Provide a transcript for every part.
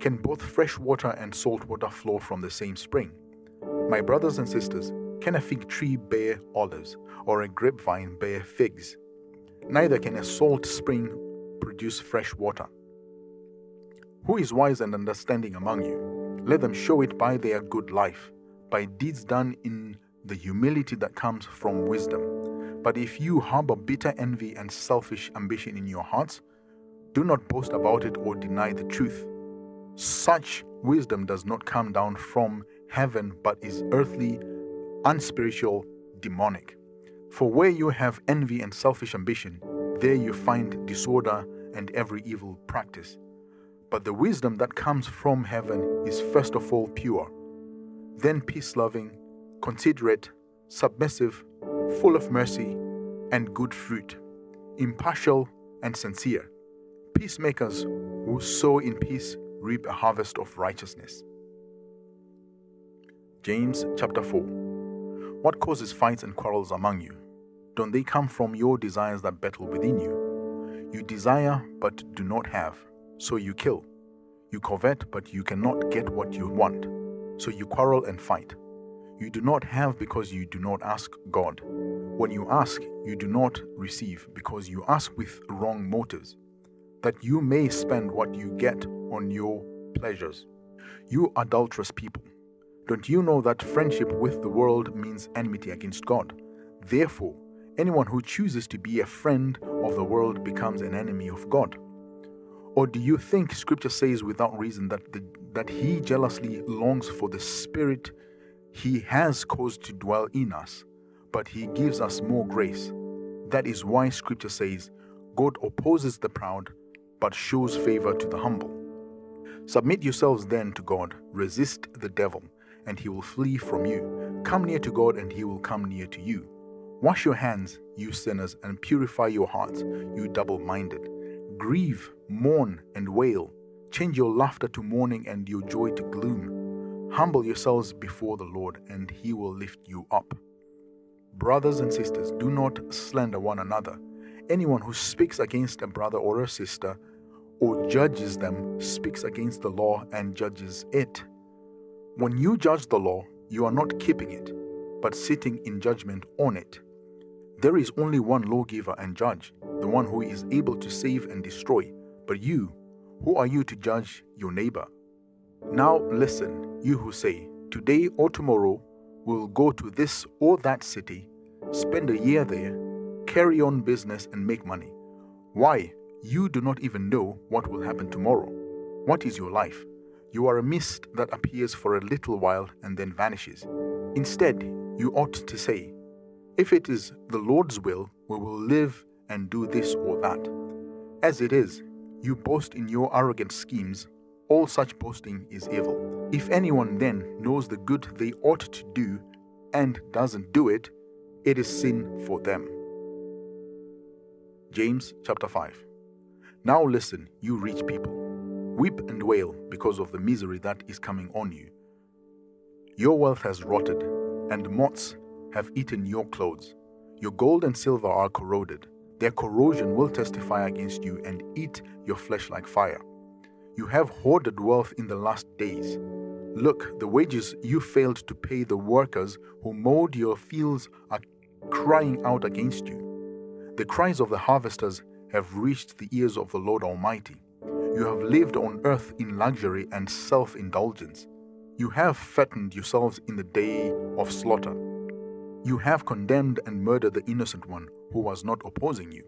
Can both fresh water and salt water flow from the same spring? My brothers and sisters, can a fig tree bear olives, or a grapevine bear figs? Neither can a salt spring produce fresh water. Who is wise and understanding among you? Let them show it by their good life by deeds done in the humility that comes from wisdom. But if you harbor bitter envy and selfish ambition in your hearts, do not boast about it or deny the truth. Such wisdom does not come down from heaven but is earthly, unspiritual, demonic. For where you have envy and selfish ambition, there you find disorder and every evil practice. But the wisdom that comes from heaven is first of all pure then peace loving, considerate, submissive, full of mercy and good fruit, impartial and sincere, peacemakers who sow in peace reap a harvest of righteousness. James chapter 4 What causes fights and quarrels among you? Don't they come from your desires that battle within you? You desire but do not have, so you kill. You covet but you cannot get what you want so you quarrel and fight. You do not have because you do not ask God. When you ask, you do not receive because you ask with wrong motives, that you may spend what you get on your pleasures. You adulterous people, don't you know that friendship with the world means enmity against God? Therefore, anyone who chooses to be a friend of the world becomes an enemy of God. Or do you think scripture says without reason that, the, that he jealously longs for the spirit he has caused to dwell in us, but he gives us more grace? That is why scripture says, God opposes the proud, but shows favor to the humble. Submit yourselves then to God, resist the devil, and he will flee from you. Come near to God, and he will come near to you. Wash your hands, you sinners, and purify your hearts, you double minded. Grieve, mourn, and wail. Change your laughter to mourning and your joy to gloom. Humble yourselves before the Lord, and he will lift you up. Brothers and sisters, do not slander one another. Anyone who speaks against a brother or a sister or judges them speaks against the law and judges it. When you judge the law, you are not keeping it, but sitting in judgment on it. There is only one lawgiver and judge, the one who is able to save and destroy. But you, who are you to judge your neighbor? Now listen, you who say, Today or tomorrow we'll go to this or that city, spend a year there, carry on business, and make money. Why? You do not even know what will happen tomorrow. What is your life? You are a mist that appears for a little while and then vanishes. Instead, you ought to say, if it is the Lord's will, we will live and do this or that. As it is, you boast in your arrogant schemes. All such boasting is evil. If anyone then knows the good they ought to do and doesn't do it, it is sin for them. James chapter 5. Now listen, you rich people. Weep and wail because of the misery that is coming on you Your wealth has rotted, and moths have eaten your clothes. Your gold and silver are corroded. Their corrosion will testify against you and eat your flesh like fire. You have hoarded wealth in the last days. Look, the wages you failed to pay the workers who mowed your fields are crying out against you. The cries of the harvesters have reached the ears of the Lord Almighty. You have lived on earth in luxury and self indulgence. You have fattened yourselves in the day of slaughter. You have condemned and murdered the innocent one who was not opposing you.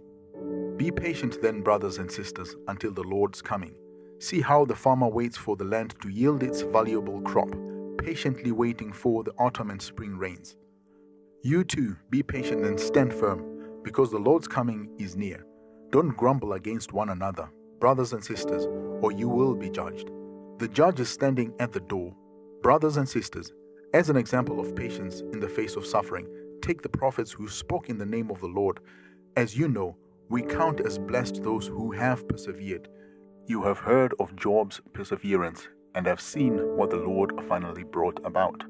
Be patient then, brothers and sisters, until the Lord's coming. See how the farmer waits for the land to yield its valuable crop, patiently waiting for the autumn and spring rains. You too, be patient and stand firm, because the Lord's coming is near. Don't grumble against one another, brothers and sisters, or you will be judged. The judge is standing at the door. Brothers and sisters, as an example of patience in the face of suffering, take the prophets who spoke in the name of the Lord. As you know, we count as blessed those who have persevered. You have heard of Job's perseverance and have seen what the Lord finally brought about.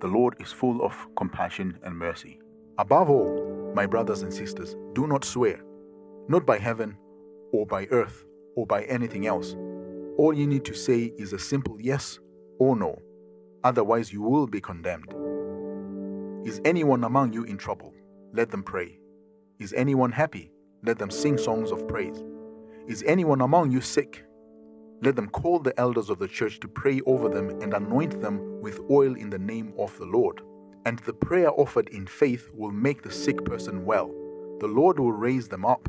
The Lord is full of compassion and mercy. Above all, my brothers and sisters, do not swear, not by heaven, or by earth, or by anything else. All you need to say is a simple yes or no otherwise you will be condemned. Is anyone among you in trouble? Let them pray. Is anyone happy? Let them sing songs of praise. Is anyone among you sick? Let them call the elders of the church to pray over them and anoint them with oil in the name of the Lord. And the prayer offered in faith will make the sick person well. The Lord will raise them up.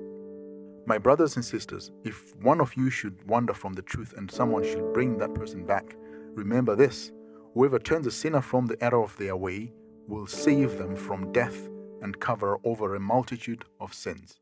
My brothers and sisters, if one of you should wander from the truth and someone should bring that person back, remember this whoever turns a sinner from the error of their way will save them from death and cover over a multitude of sins.